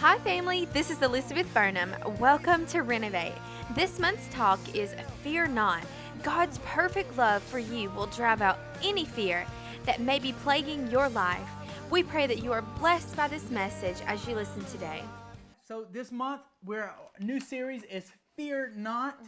Hi, family. This is Elizabeth Burnham. Welcome to Renovate. This month's talk is Fear Not. God's perfect love for you will drive out any fear that may be plaguing your life. We pray that you are blessed by this message as you listen today. So this month, we're new series is Fear Not.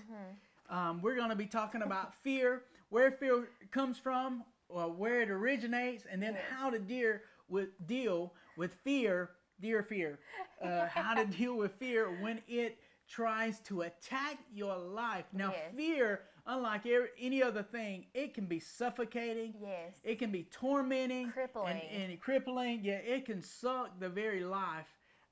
Um, we're going to be talking about fear, where fear comes from, or where it originates, and then how to deal with deal with fear, dear fear, uh, how to deal with fear when it tries to attack your life. Now, Yes. fear, unlike any other thing, it can be suffocating. Yes. It can be tormenting, Crippling. and, and crippling. Yeah, it can suck the very life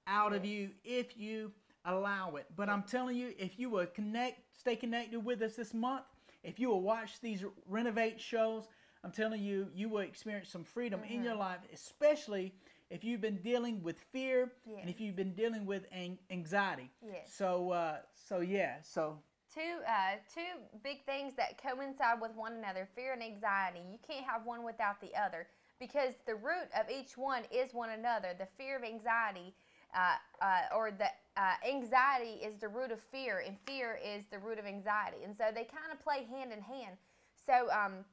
out of you if you allow it. But I'm telling you, if you will connect, stay connected with us this month, if you will watch these renovate shows, I'm telling you, you will experience some freedom in Mm-hmm. your life, especially if you've been dealing with fear and if you've been dealing with an- anxiety. Yes. So, uh, so yeah, so Two uh, two big things that coincide with one another: fear and anxiety. You can't have one without the other because the root of each one is one another. The fear of anxiety, uh, uh, or the uh, anxiety is the root of fear, and fear is the root of anxiety, and so they kind of play hand in hand. So, um,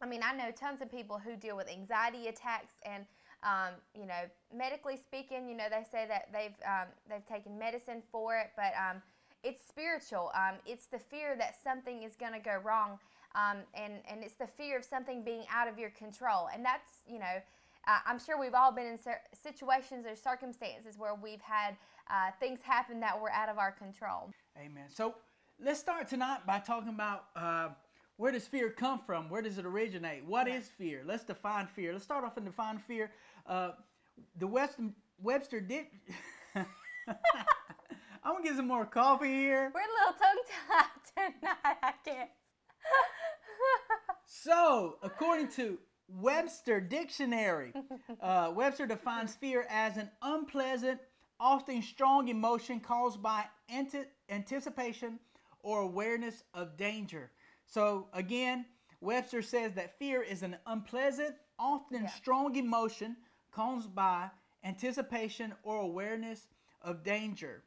I mean, I know tons of people who deal with anxiety attacks, and um, you know, medically speaking, you know, they say that they've um, they've taken medicine for it, but um, it's spiritual. Um, it's the fear that something is going to go wrong, um, and and it's the fear of something being out of your control, and that's you know. Uh, I'm sure we've all been in situations or circumstances where we've had uh, things happen that were out of our control. Amen. So let's start tonight by talking about uh, where does fear come from? Where does it originate? What is fear? Let's define fear. Let's start off and define fear. Uh, the Western Webster did. I'm gonna get some more coffee here. We're a little tongue tied tonight, I guess. So, according to Webster Dictionary, uh, Webster defines fear as an unpleasant, often strong emotion caused by ante- anticipation or awareness of danger. So, again, Webster says that fear is an unpleasant, often strong emotion caused by anticipation or awareness of danger.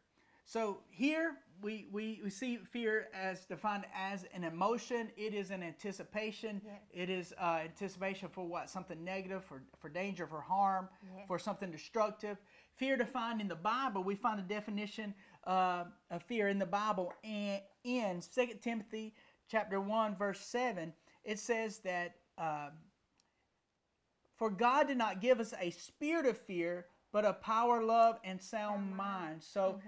So here we, we, we see fear as defined as an emotion. It is an anticipation. It is uh, anticipation for what? Something negative, for, for danger, for harm, for something destructive. Fear defined in the Bible, we find the definition uh, of fear in the Bible And in 2 Timothy chapter 1, verse 7. It says that uh, for God did not give us a spirit of fear, but of power, love, and sound mind. So,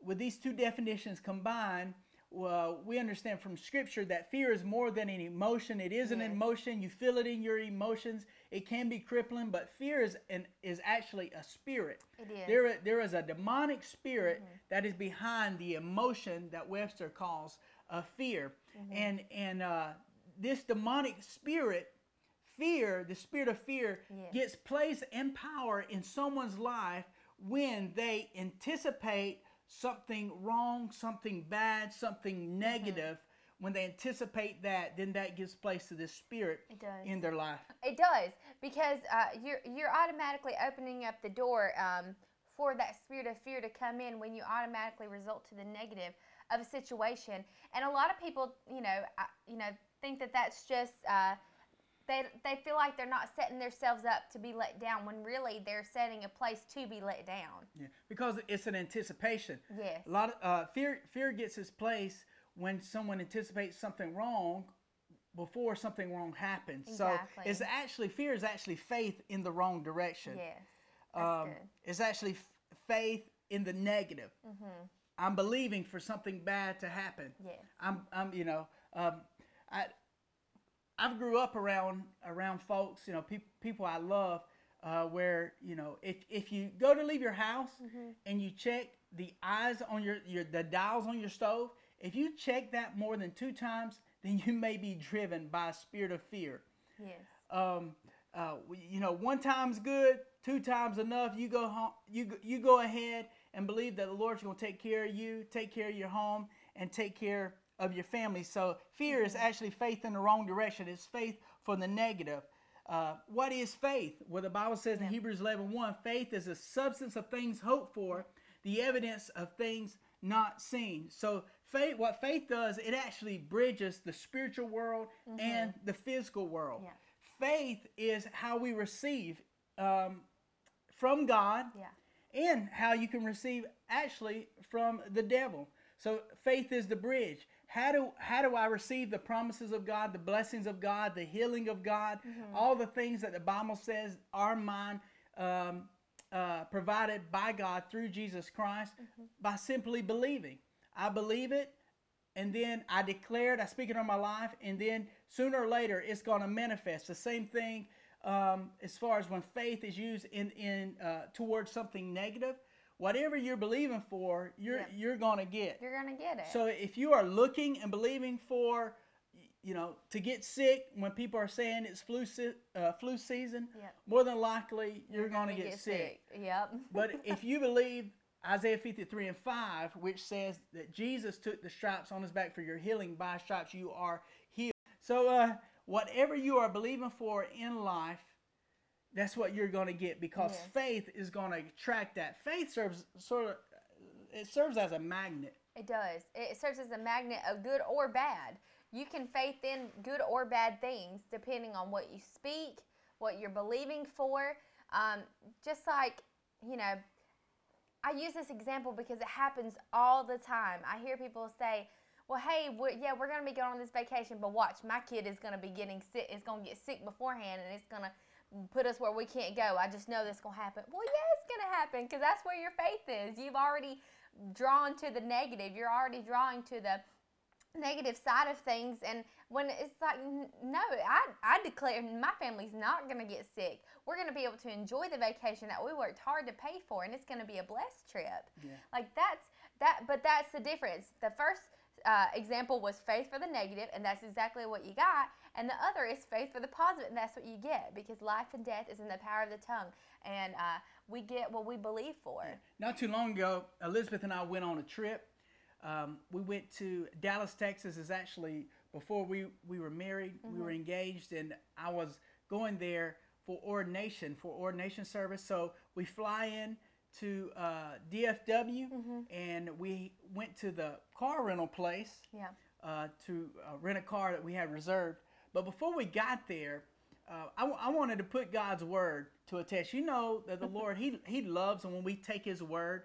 with these two definitions combined, well, we understand from Scripture that fear is more than an emotion. It is an emotion. You feel it in your emotions. It can be crippling, but fear is an, is actually a spirit. It is. There, there is a demonic spirit that is behind the emotion that Webster calls a fear, and and uh, this demonic spirit fear, the spirit of fear, Yes. gets place and power in someone's life when they anticipate something wrong, something bad, something negative. When they anticipate that, then that gives place to this spirit in their life. It does because uh, you're you're automatically opening up the door um, for that spirit of fear to come in when you automatically result to the negative of a situation. And a lot of people, you know, uh, you know, think that that's just uh, they they feel like they're not setting themselves up to be let down when really they're setting a place to be let down. Yeah, because it's an anticipation. Yes. A lot of uh, fear. Fear gets its place when someone anticipates something wrong before something wrong happens. Exactly. So it's actually fear is actually faith in the wrong direction. Yes. That's um, good. It's actually f- faith in the negative. Mm-hmm. I'm believing for something bad to happen. Yes. I'm, I'm, you know, um, I, I've grew up around around folks, you know, peop people I love, uh, where you know, if if you go to leave your house Mm-hmm. and you check the eyes on your your the dials on your stove, if you check that more than two times, then you may be driven by a spirit of fear. Yes. Um, uh, you know, one time's good, two times enough. You go home, you go- you go ahead and believe that the Lord's going to take care of you, take care of your home, and take care of your family. So fear is actually faith in the wrong direction. It's faith for the negative. Uh, what is faith? Well, the Bible says in Hebrews 11 1, faith is a substance of things hoped for, the evidence of things not seen. So, faith, what faith does, it actually bridges the spiritual world and the physical world. Yeah. Faith is how we receive um, from God Yeah. and how you can receive actually from the devil. So faith is the bridge. How do how do I receive the promises of God, the blessings of God, the healing of God, all the things that the Bible says are mine, um, uh, provided by God through Jesus Christ by simply believing. I believe it, and then I declare it, I speak it on my life, and then sooner or later it's going to manifest. The same thing um, as far as when faith is used in in uh, towards something negative. Whatever you're believing for, you're Yeah. you're going to get. You're gonna get it. So if you are looking and believing for, you know, to get sick when people are saying it's flu se- uh, flu season, Yep. more than likely you're, going to gonna get, sick. Yep. But if you believe Isaiah 53 and 5, which says that Jesus took the stripes on his back for your healing, by stripes you are healed. So, uh, whatever you are believing for in life, that's what you're going to get because faith is going to attract that. Faith serves sort of, it serves as a magnet. It does. It serves as a magnet of good or bad. You can faith in good or bad things depending on what you speak, what you're believing for. Um, just like, you know, I use this example because it happens all the time. I hear people say, well, hey, we're, yeah, we're going to be going on this vacation, but watch, my kid is going to be getting sick, is going to get sick beforehand, and it's going to put us where we can't go. I just know this is going to happen. Well, yeah, it's going to happen because that's where your faith is. You've already drawn to the negative. You're already drawing to the negative side of things and when it's like no i, I declare my family's not going to get sick we're going to be able to enjoy the vacation that we worked hard to pay for and it's going to be a blessed trip Yeah. like that's that but that's the difference the first uh, example was faith for the negative and that's exactly what you got and the other is faith for the positive and that's what you get because life and death is in the power of the tongue and uh, we get what we believe for Not too long ago, Elizabeth and I went on a trip. Um, we went to Dallas, Texas. Is actually before we we were married. We were engaged, and I was going there for ordination for ordination service. So we fly in to uh, DFW, and we went to the car rental place yeah uh, to uh, rent a car that we had reserved. But before we got there, uh, I, wanted to put God's word to a test. You know that the Lord He He loves and when we take His word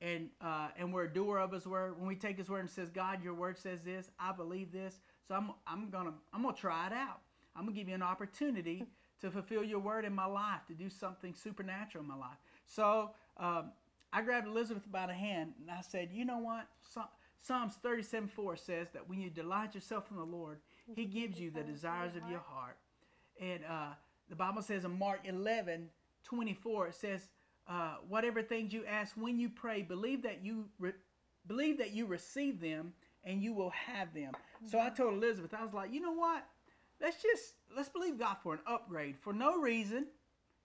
and uh, and we're a doer of His word. When we take His word and says, God, Your word says this. I believe this. So I'm I'm gonna I'm gonna try it out. I'm gonna give you an opportunity to fulfill Your word in my life, to do something supernatural in my life. So um, I grabbed Elizabeth by the hand and I said, You know what? Psa- Psalms 37 4 says that when you delight yourself in the Lord, He gives you the desires of your heart. And uh, the Bible says in Mark 11 24, it says, uh, Whatever things you ask when you pray, believe that you re- believe that you receive them and you will have them. So I told Elizabeth, I was like, you know what? Let's just let's believe God for an upgrade for no reason,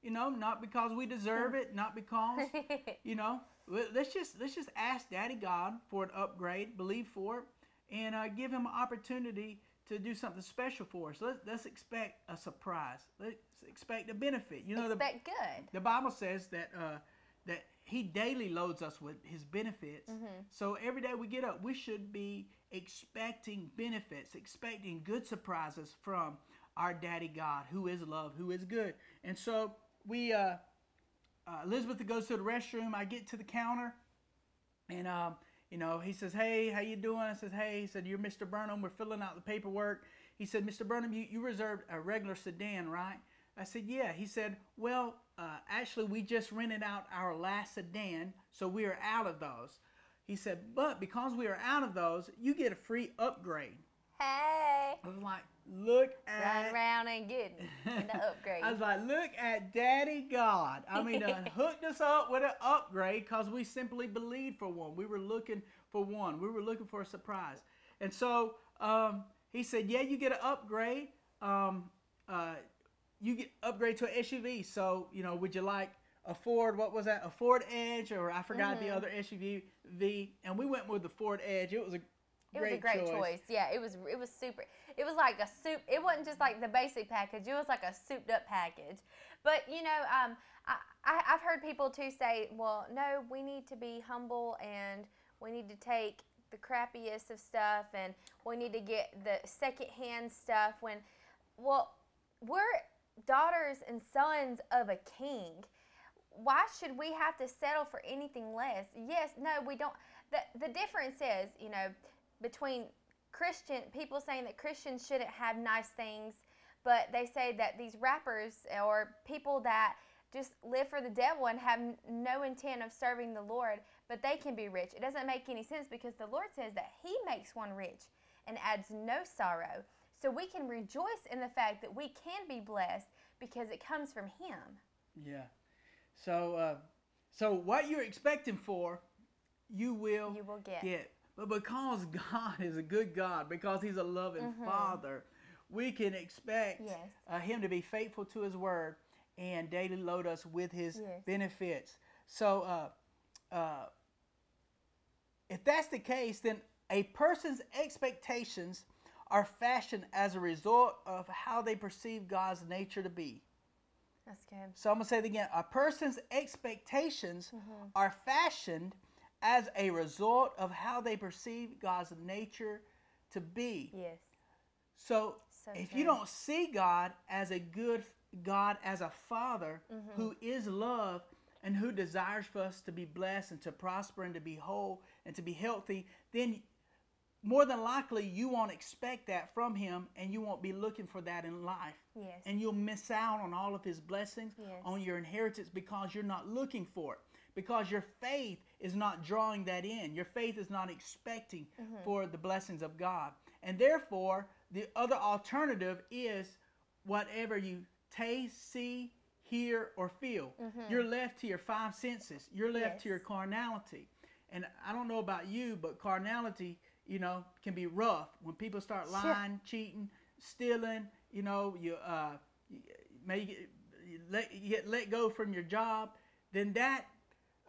you know, not because we deserve it, not because you know let- let's just let's just ask daddy god for an upgrade believe for it and uh, give him an opportunity to do something special for us. Let's, let's expect a surprise. Let's expect a benefit. You know the, good. the bible says that uh, that he daily loads us with his benefits. So every day we get up we should be expecting benefits expecting good surprises from our daddy god who is love who is good. And so we uh, uh, Elizabeth goes to the restroom. I get to the counter, and um, you know he says, "Hey, how you doing?" I says, "Hey." He said, "You're Mr. Burnham. We're filling out the paperwork." He said, "Mr. Burnham, you, you reserved a regular sedan, right?" I said, "Yeah." He said, "Well, uh, actually, we just rented out our last sedan, so we are out of those." He said, "But because we are out of those, you get a free upgrade." hey I was like, "Look run at." around and get the upgrade I was like, look at Daddy God. I mean, uh, hooked us up with an upgrade because we simply believed for one. We were looking for one. We were looking for a surprise. And so um, he said, yeah, you get an upgrade. Um, uh, you get upgrade to an SUV. So, you know, would you like a Ford, what was that? A Ford Edge, or I forgot the other SUV. V, and we went with the Ford Edge. It was a It was a Great great choice. choice. Yeah, it was. It was super. It was like a soup. It wasn't just like the basic package. It was like a souped up package. But you know, um, I, I I've heard people too say, well, no, we need to be humble and we need to take the crappiest of stuff and we need to get the secondhand stuff. When, well, we're daughters and sons of a king why should we have to settle for anything less? Yes, no, we don't. The, the difference is, you know, between Christian people saying that Christians shouldn't have nice things, but they say that these rappers or people that just live for the devil and have no intent of serving the Lord, but they can be rich. It doesn't make any sense because the Lord says that He makes one rich and adds no sorrow. So we can rejoice in the fact that we can be blessed because it comes from Him. Yeah. So, uh, so what you're expecting for, you will You will get. get. But because God is a good God, because He's a loving Father, we can expect Yes. uh, Him to be faithful to His word and daily load us with His Yes. benefits. So, uh, uh, if that's the case, then a person's expectations are fashioned as a result of how they perceive God's nature to be. That's good. So I'm gonna say it again. A person's expectations Mm-hmm. are fashioned as a result of how they perceive God's nature to be. Yes. So, So if true. you don't see God as a good God, as a Father Mm-hmm. who is love and who desires for us to be blessed and to prosper and to be whole and to be healthy, then more than likely you won't expect that from Him and you won't be looking for that in life Yes. and you'll miss out on all of his blessings Yes. on your inheritance because you're not looking for it because your faith is not drawing that in. Your faith is not expecting Mm-hmm. for the blessings of god. And therefore the other alternative is whatever you taste see hear or feel. You're left to your five senses. You're left to Mm-hmm. Your carnality. And i don't know about you but carnality you know can be rough. When people start Sure. lying cheating stealing you know you uh may get, let you get let go from your job then that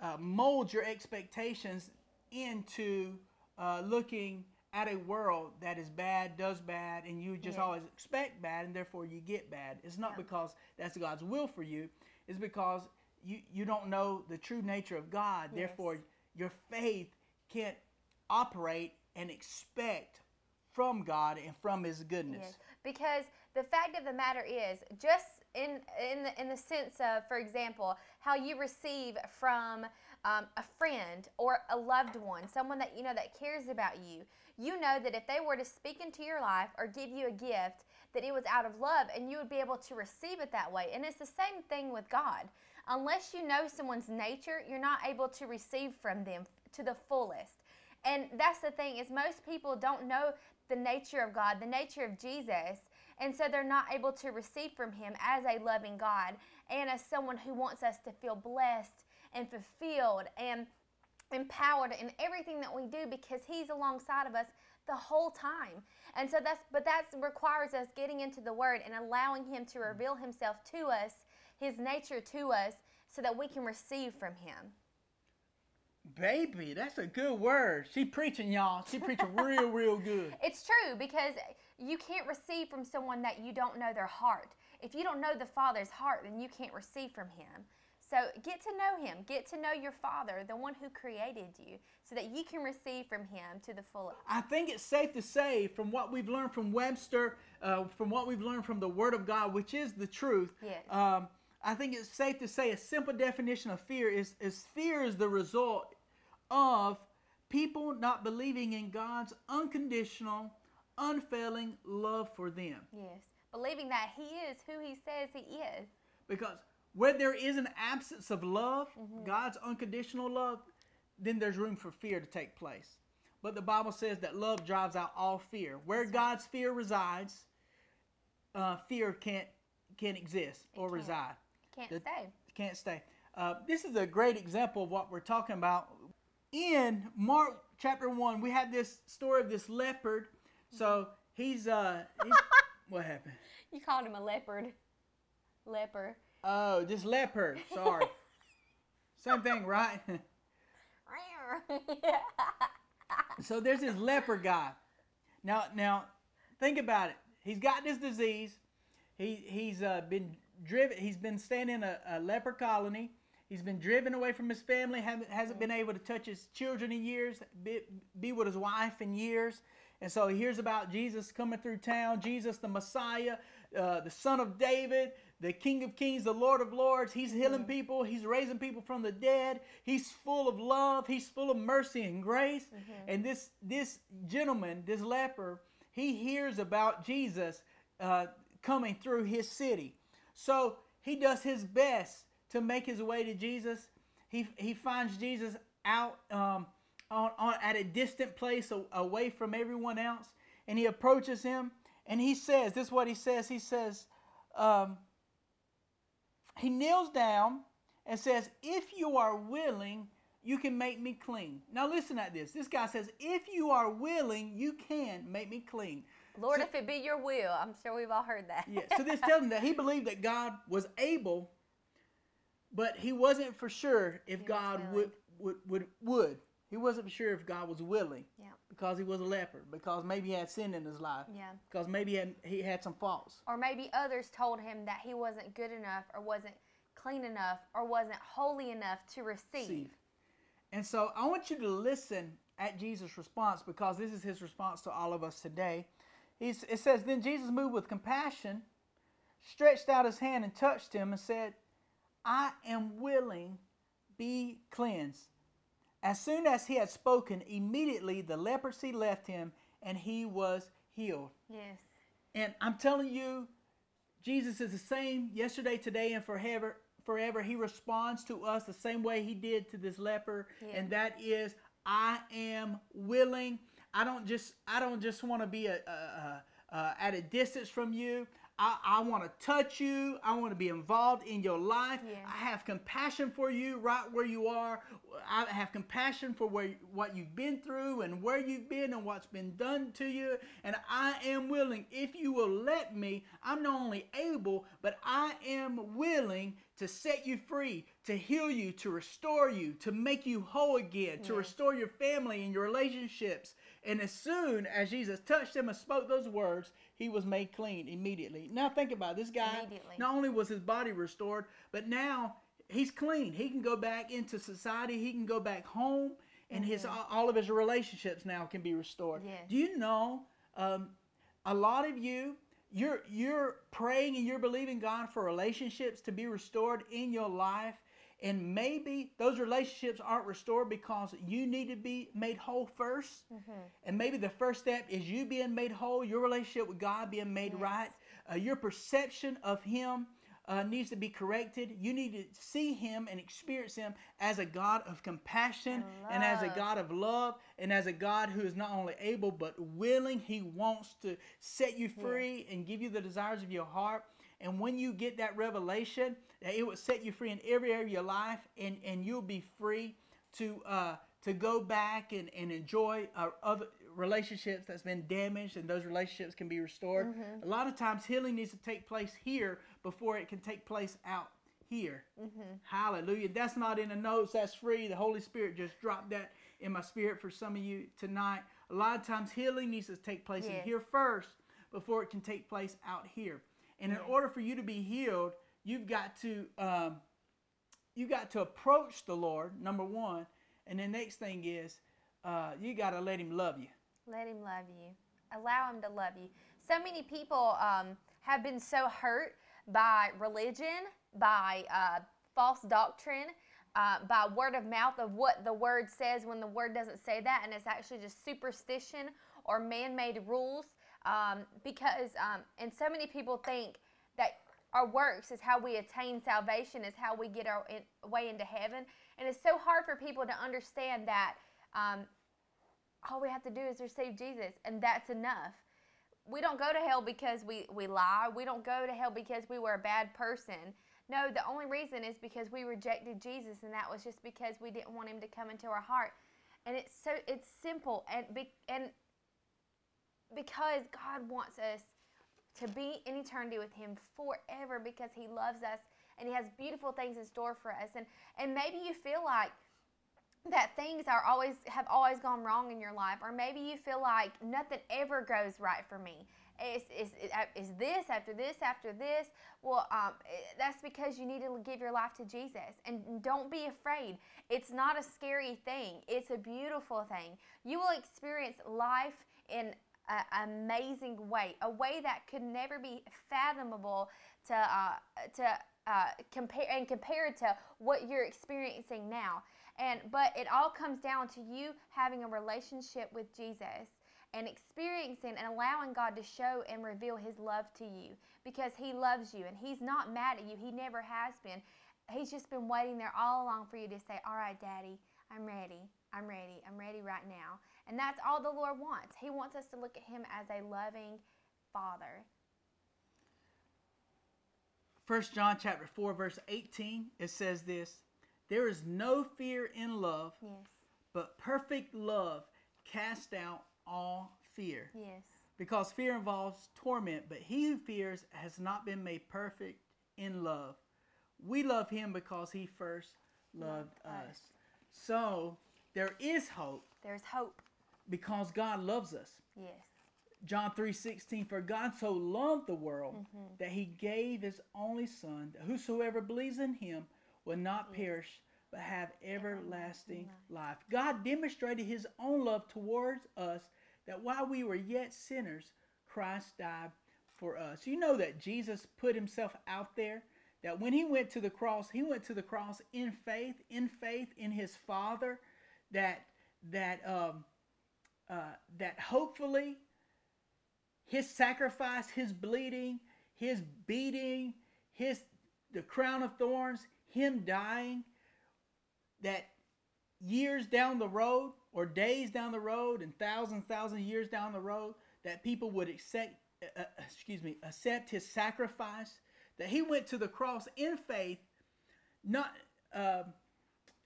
uh, molds your expectations into uh, looking at a world that is bad does bad and you just Yeah. always expect bad and therefore you get bad it's not Yeah. because that's god's will for you it's because you you don't know the true nature of god Yes. therefore your faith can't operate and expect from god and from his goodness Yes. Because the fact of the matter is, just in in the, in the sense of, for example, how you receive from um, a friend or a loved one, someone that you know that cares about you, you know that if they were to speak into your life or give you a gift, that it was out of love, and you would be able to receive it that way. And it's the same thing with God. Unless you know someone's nature, you're not able to receive from them to the fullest. And that's the thing is most people don't know the nature of God, the nature of Jesus, and so they're not able to receive from him as a loving God and as someone who wants us to feel blessed and fulfilled and empowered in everything that we do because he's alongside of us the whole time. And so that's but that requires us getting into the word and allowing him to reveal himself to us, his nature to us so that we can receive from him. Baby, that's a good word. She preaching, y'all. She preaching real, real good. It's true because you can't receive from someone that you don't know their heart. If you don't know the Father's heart, then you can't receive from Him. So get to know Him. Get to know your Father, the one who created you, so that you can receive from Him to the fullest. I think it's safe to say, from what we've learned from Webster, uh, from what we've learned from the Word of God, which is the truth, Yes. um, I think it's safe to say a simple definition of fear is, is fear is the result of people not believing in God's unconditional, unfailing love for them. Yes. Believing that He is who He says He is. Because where there is an absence of love, God's unconditional love, then there's room for fear to take place. But the Bible says that love drives out all fear. Where God's fear resides, uh, fear can't can't exist or can't. reside. Can't The- stay. Can't stay. Uh, this is a great example of what we're talking about. In Mark chapter one, we have this story of this leopard. So he's uh, he's, what happened? You called him a leopard. Leper. Oh, just leopard. Sorry. Same thing, right? So there's this leper guy. Now, now, think about it. He's got this disease. He he's uh, been driven. He's been staying in a, a leper colony. He's been driven away from his family. Hasn't, hasn't been able to touch his children in years. Be, be with his wife in years. And so he hears about Jesus coming through town. Jesus, the Messiah, uh, the Son of David, the King of Kings, the Lord of Lords. He's healing people. He's raising people from the dead. He's full of love. He's full of mercy and grace. And this this gentleman, this leper, he hears about Jesus uh, coming through his city. So he does his best to make his way to Jesus. He he finds Jesus out um, on, on at a distant place a- away from everyone else, and he approaches him and he says, "This is what he says." He says. Um, he kneels down and says, If you are willing, you can make me clean. Now, listen at this. This guy says, If you are willing, you can make me clean. Lord, So- if it be your will, I'm sure we've all heard that. Yeah, so this tells him that he believed that God was able, but he wasn't for sure if was God would, would, would, would. He wasn't sure if God was willing Yeah. because he was a leper, because maybe he had sin in his life, Yeah. because maybe he had, he had some faults. Or maybe others told him that he wasn't good enough or wasn't clean enough or wasn't holy enough to receive. receive. And so I want you to listen at Jesus' response because this is his response to all of us today. He's, it says, Then Jesus moved with compassion, stretched out his hand and touched him and said, I am willing, be cleansed. As soon as he had spoken, immediately the leprosy left him and he was healed. Yes. And I'm telling you, Jesus is the same yesterday, today, and forever. Forever, He responds to us the same way He did to this leper, Yeah. and that is, I am willing. I don't just, I don't just want to be a, a, a, a, at a distance from you. I, I want to touch you. I want to be involved in your life. Yeah. I have compassion for you right where you are. I have compassion for where what you've been through and where you've been and what's been done to you. And I am willing, if you will let me, I'm not only able, but I am willing to set you free, to heal you, to restore you, to make you whole again, to restore your family and your relationships. And as soon as Jesus touched him and spoke those words, he was made clean immediately. Now think about it. this guy. Not only was his body restored, but now he's clean. He can go back into society. He can go back home, and his all of his relationships now can be restored. Yes. Do you know? Um, a lot of you, you're you're praying and you're believing God for relationships to be restored in your life. And maybe those relationships aren't restored because you need to be made whole 1st And maybe the first step is you being made whole, your relationship with God being made Yes. right. Uh, your perception of Him uh, needs to be corrected. You need to see Him and experience Him as a God of compassion and, And as a. God of love and as a God who is not only able but willing. He wants to set you free and give you the desires of your heart. And when you get that revelation, that it will set you free in every area of your life, and, and you'll be free to uh, to go back and, and enjoy uh, other relationships that's been damaged, and those relationships can be restored. A lot of times, healing needs to take place here before it can take place out here. Hallelujah. That's not in the notes. That's free. The Holy Spirit just dropped that in my spirit for some of you tonight. A lot of times, healing needs to take place in here first before it can take place out here. And in order for you to be healed, you've got to um, you got to approach the Lord. Number one, and the next thing is uh, you got to let Him love you. Let him love you. Allow him to love you. So many people um, have been so hurt by religion, by uh, false doctrine, uh, by word of mouth of what the word says when the word doesn't say that, and it's actually just superstition or man-made rules. Um, because um, and so many people think that our works is how we attain salvation, is how we get our in, way into heaven, and it's so hard for people to understand that. Um, all we have to do is receive Jesus, and that's enough. We don't go to hell because we, we lie. We don't go to hell because we were a bad person. No, the only reason is because we rejected Jesus, and that was just because we didn't want him to come into our heart. And it's so it's simple, and be, and because God wants us to be in eternity with him forever because he loves us and he has beautiful things in store for us. And and maybe you feel like that things are always have always gone wrong in your life, or maybe you feel like nothing ever goes right for me. Is, is, is this after this after this? Well, um, that's because you need to give your life to Jesus. And don't be afraid. It's not a scary thing, it's a beautiful thing. You will experience life in amazing way, a way that could never be fathomable to, uh, to uh, compare and compared to what you're experiencing now. And but it all comes down to you having a relationship with Jesus and experiencing and allowing God to show and reveal His love to you because He loves you and He's not mad at you. He never has been. He's just been waiting there all along for you to say, All right, Daddy, I'm ready. I'm ready. I'm ready right now. And that's all the Lord wants. He wants us to look at Him as a loving Father. 1 John chapter 4 verse 18 it says this there is no fear in love yes. but perfect love casts out all fear. Yes. Because fear involves torment but he who fears has not been made perfect in love. We love him because he first loved, loved us. us. So there is hope. There's hope because God loves us yes John 3:16 for God so loved the world mm-hmm. that he gave his only son that whosoever believes in him will not yes. perish but have everlasting life. God demonstrated his own love towards us that while we were yet sinners Christ died for us. You know that Jesus put himself out there that when he went to the cross, he went to the cross in faith, in faith in his Father that that um, uh, that hopefully his sacrifice, his bleeding, his beating, his the crown of thorns, him dying, that years down the road or days down the road and thousands, thousands of years down the road, that people would accept, uh, uh, excuse me, accept his sacrifice, that he went to the cross in faith, not, uh,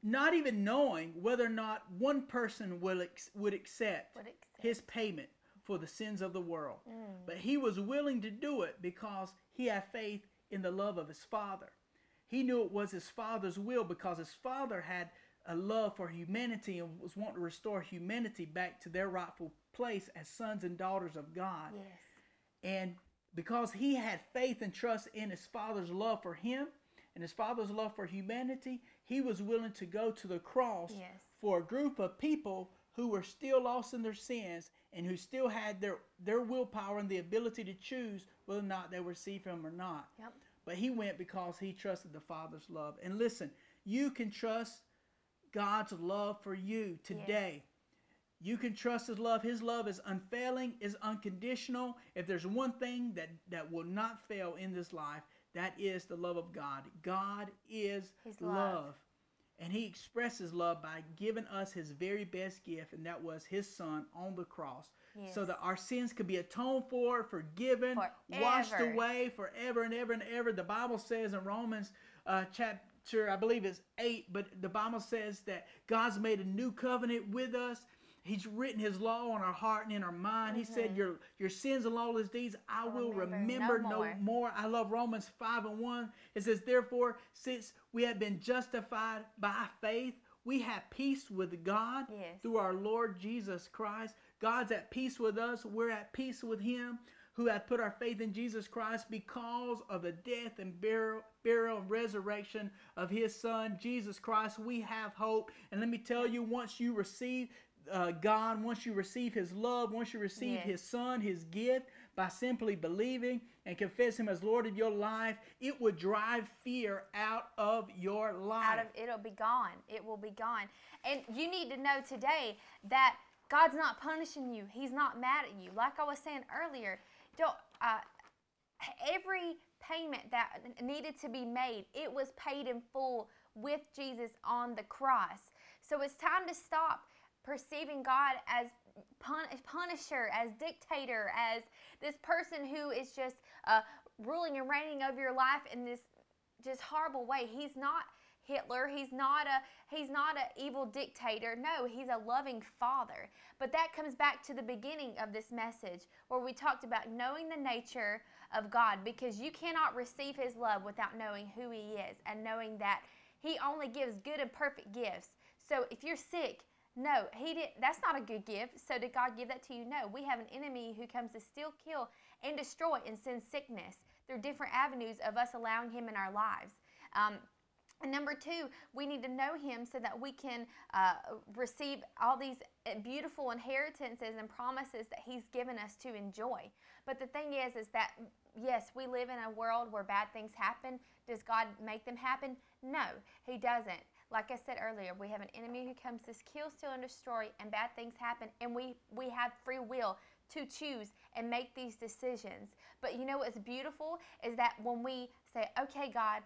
not even knowing whether or not one person will ex- would accept, would accept his payment for the sins of the world. Mm. But he was willing to do it because he had faith in the love of his father. He knew it was his father's will because his father had a love for humanity and was wanting to restore humanity back to their rightful place as sons and daughters of God. Yes. And because he had faith and trust in his father's love for him and his father's love for humanity, he was willing to go to the cross yes. for a group of people who were still lost in their sins and who still had their, their willpower and the ability to choose whether or not they receive him or not. Yep. But he went because he trusted the Father's love. And listen, you can trust God's love for you today. Yes. You can trust his love. His love is unfailing, is unconditional. If there's one thing that, that will not fail in this life, that is the love of God. God is his love. love. And he expresses love by giving us his very best gift, and that was his son on the cross. Yes. So that our sins could be atoned for, forgiven, forever. washed away forever and ever and ever. The Bible says in Romans uh, chapter, I believe it's 8, but the Bible says that God's made a new covenant with us He's written his law on our heart and in our mind. Mm-hmm. He said, mm-hmm. Your your sins and lawless deeds I will remember, remember no, more. no, more. I love Romans 5 and 1. It says, Therefore, since we have been justified by faith, we have peace with God yes. through our Lord Jesus Christ. God's at peace with us. We're at peace with Him who hath put our faith in Jesus Christ because of the death and burial, burial and resurrection of his son, Jesus Christ. We have hope. And let me tell you, once you receive uh, God, once you receive His love, once you receive yes. His Son, His gift, by simply believing and confess Him as Lord of your life, it would drive fear out of your life. Out of it'll be gone. It will be gone. And you need to know today that God's not punishing you. He's not mad at you. Like I was saying earlier, don't. Uh, every payment that needed to be made, it was paid in full with Jesus on the cross. So it's time to stop perceiving God as pun- punisher, as dictator, as this person who is just uh, ruling and reigning over your life in this just horrible way. He's not Hitler. He's not a he's not an evil dictator. No, he's a loving father. But that comes back to the beginning of this message where we talked about knowing the nature of God because you cannot receive his love without knowing who he is and knowing that he only gives good and perfect gifts. So if you're sick, no, he didn't. That's not a good gift. So did God give that to you? No. We have an enemy who comes to steal, kill, and destroy, and send sickness. Are different avenues of us allowing him in our lives. Um, and number two, we need to know Him so that we can uh, receive all these uh, beautiful inheritances and promises that He's given us to enjoy. But the thing is, is that yes, we live in a world where bad things happen. Does God make them happen? No, He doesn't. Like I said earlier, we have an enemy who comes to kill, steal, and destroy, and bad things happen, and we we have free will to choose and make these decisions. But you know what's beautiful is that when we say, "Okay, God,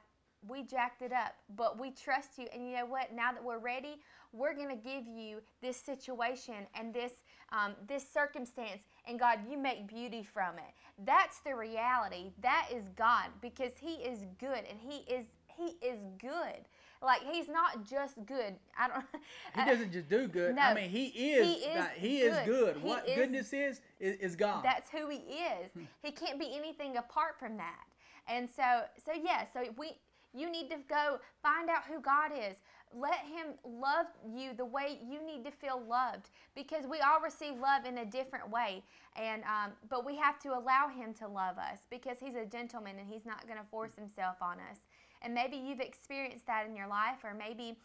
we jacked it up, but we trust you. And you know what? Now that we're ready, we're going to give you this situation and this um, this circumstance, and God, you make beauty from it. That's the reality. That is God because He is good, and He is He is good. Like He's not just good. I don't. He doesn't just do good. No, I mean, He is. He is God. He is good. good. He what is- goodness is, is is God. That's who He is. he can't be anything apart from that. And so, so yeah. So we you need to go find out who God is. Let Him love you the way you need to feel loved because we all receive love in a different way. And um, but we have to allow Him to love us because He's a gentleman and He's not going to force Himself on us. And maybe you've experienced that in your life, or maybe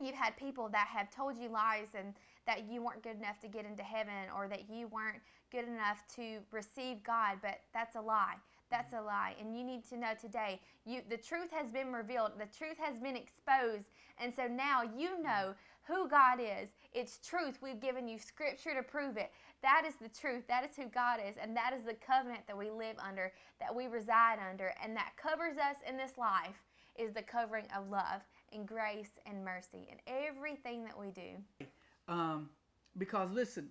you've had people that have told you lies and that you weren't good enough to get into heaven or that you weren't good enough to receive God, but that's a lie. That's a lie. And you need to know today, you the truth has been revealed, the truth has been exposed, and so now you know who God is. It's truth. We've given you scripture to prove it. That is the truth. That is who God is, and that is the covenant that we live under, that we reside under, and that covers us in this life is the covering of love and grace and mercy in everything that we do. um, because listen,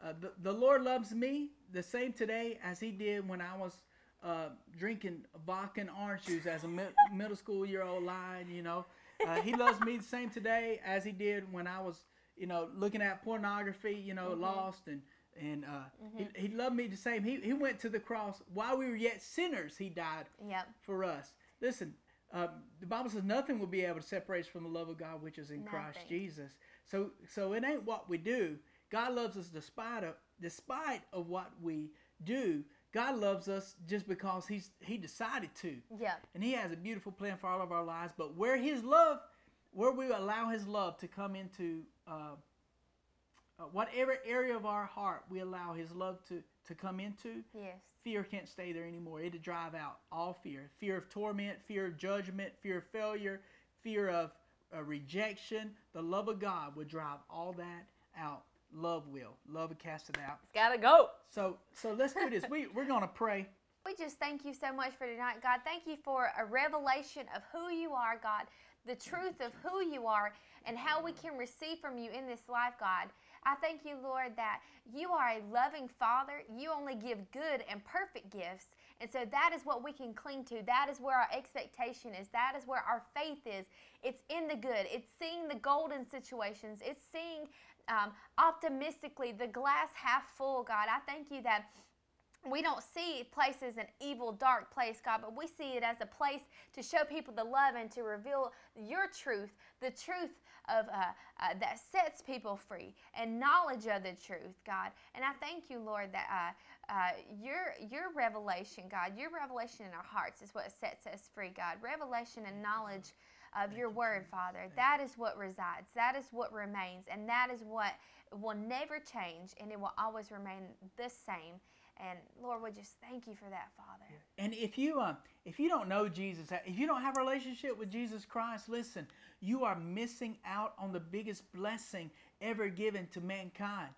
uh, the, the Lord loves me the same today as He did when I was uh, drinking vodka and orange juice as a mi- middle school year old lying. You know, uh, He loves me the same today as He did when I was, you know, looking at pornography. You know, lost and and uh, he, he loved me the same. He he went to the cross while we were yet sinners. He died Yep. for us. Listen, um, the Bible says nothing will be able to separate us from the love of God which is in Christ Jesus. So so it ain't what we do. God loves us despite of despite of what we do. God loves us just because he's he decided to. Yeah. And he has a beautiful plan for all of our lives, but where his love where we allow his love to come into uh, uh, whatever area of our heart we allow his love to, to come into, Yes. fear can't stay there anymore. It'll drive out all fear fear of torment, fear of judgment, fear of failure, fear of uh, rejection. The love of God will drive all that out. Love will. Love will cast it out. It's gotta go. So so let's do this. We, we're going to pray. We just thank you so much for tonight, God. Thank you for a revelation of who you are, God, the truth of who you are, and how we can receive from you in this life, God. I thank you, Lord, that you are a loving Father. You only give good and perfect gifts. And so that is what we can cling to. That is where our expectation is. That is where our faith is. It's in the good. It's seeing the golden situations. It's seeing um, optimistically the glass half full, God. I thank you that we don't see place as an evil, dark place, God, but we see it as a place to show people the love and to reveal your truth, the truth of uh, uh, that sets people free, and knowledge of the truth, God. And I thank you, Lord, that uh, uh, your your revelation, God, your revelation in our hearts is what sets us free, God. Revelation and knowledge of your word, Father. That is what resides. That is what remains, and that is what will never change, and it will always remain the same. And Lord, we just thank you for that, Father. And if you uh, if you don't know Jesus, if you don't have a relationship with Jesus Christ, listen, you are missing out on the biggest blessing ever given to mankind.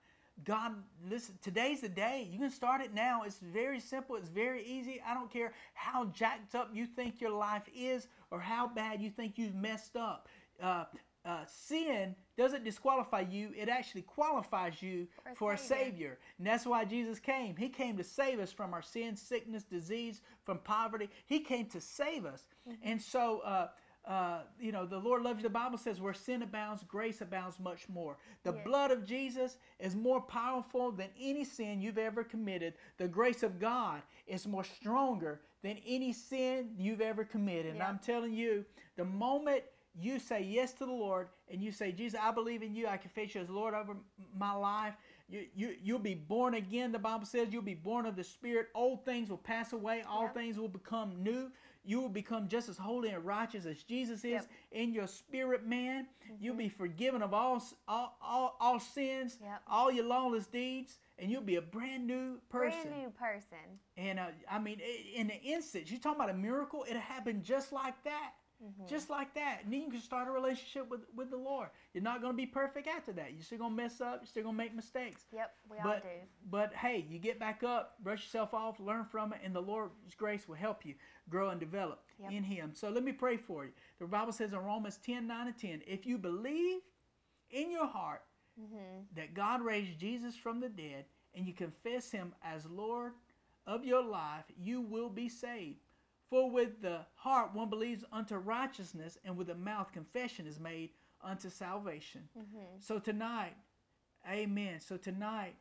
God, listen, today's the day. You can start it now. It's very simple. It's very easy. I don't care how jacked up you think your life is or how bad you think you've messed up. Uh, uh, sin doesn't disqualify you, it actually qualifies you For a for a Savior. Savior. And that's why Jesus came. He came to save us from our sin, sickness, disease, from poverty. He came to save us. And so, uh, uh, you know, the Lord loves you. The Bible says, where sin abounds, grace abounds much more. The Yes. blood of Jesus is more powerful than any sin you've ever committed. The grace of God is more stronger than any sin you've ever committed. And I'm telling you, the moment you say yes to the Lord and you say, Jesus, I believe in you. I confess you as Lord over my life. You, you, you'll be born again. The Bible says you'll be born of the Spirit. Old things will pass away. All Yep. things will become new. You will become just as holy and righteous as Jesus is Yep. Mm-hmm. in your spirit, man. You'll be forgiven of all, all, all, all sins, Yep. all your lawless deeds, and you'll be a brand new person. Brand new person. And uh, I mean, in the instance, you're talking about a miracle? It happened just like that, Mm-hmm. just like that. And then you can start a relationship with with the Lord. You're not going to be perfect after that. You're still going to mess up. You're still going to make mistakes. Yep, we all But do. but hey, you get back up, brush yourself off, learn from it, and the Lord's grace will help you grow and develop Yep. in Him. So let me pray for you. The Bible says in Romans 10 9 and 10, if you believe in your heart Mm-hmm. that God raised Jesus from the dead and you confess Him as Lord of your life, you will be saved. For with the heart one believes unto righteousness, and with the mouth confession is made unto salvation. Mm-hmm. So tonight, amen. So tonight,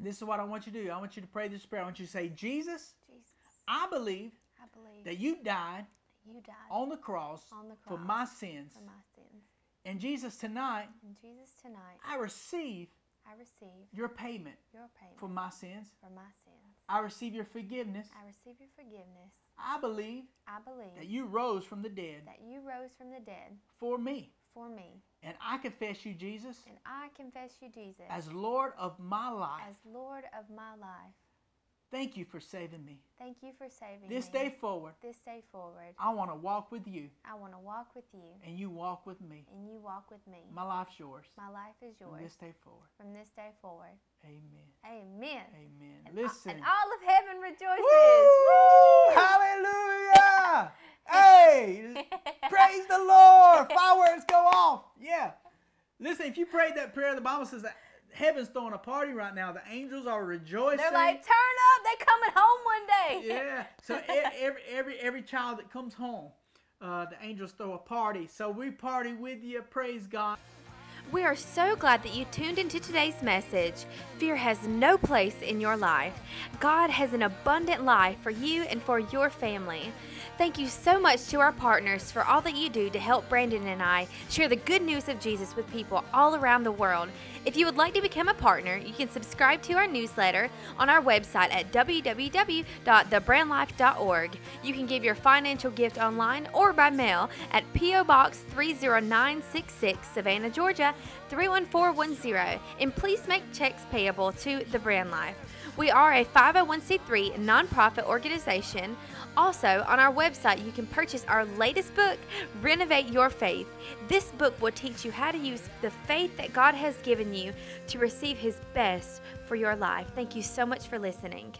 this is what I want you to do. I want you to pray this prayer. I want you to say, Jesus, Jesus, I believe I believe that you died you died on the cross, on the for my sins. for my sins. And Jesus, tonight, And Jesus, tonight I receive I receive your payment your payment for my sins. for my sins. I receive your forgiveness. I receive your forgiveness. I believe I believe that you rose from the dead that you rose from the dead for me. for me. And I confess you, Jesus, And I confess you, Jesus, as Lord of my life. as Lord of my life. Thank you for saving me. Thank you for saving me. This me. day forward, this day forward, I want to walk with you I want to walk with you and you walk with me. and you walk with me. My life's yours. My life is yours. From this day forward. from this day forward. Amen. Amen. Amen. And, Listen. and all of heaven rejoices. Woo! Hallelujah! hey, praise the Lord! Fireworks go off. Yeah. Listen, if you prayed that prayer, the Bible says that heaven's throwing a party right now. The angels are rejoicing. They're like, turn up. They coming home one day. yeah. So every every every child that comes home, uh, the angels throw a party. So we party with you. Praise God. We are so glad that you tuned into today's message. Fear has no place in your life. God has an abundant life for you and for your family. Thank you so much to our partners for all that you do to help Brandon and I share the good news of Jesus with people all around the world. If you would like to become a partner, you can subscribe to our newsletter on our website at www.thebrandlife.org. You can give your financial gift online or by mail at P.O. Box 30966, Savannah, Georgia 31410, and please make checks payable to The Brand Life. We are a 501c3 nonprofit organization. Also, on our website, you can purchase our latest book, Renovate Your Faith. This book will teach you how to use the faith that God has given you to receive His best for your life. Thank you so much for listening.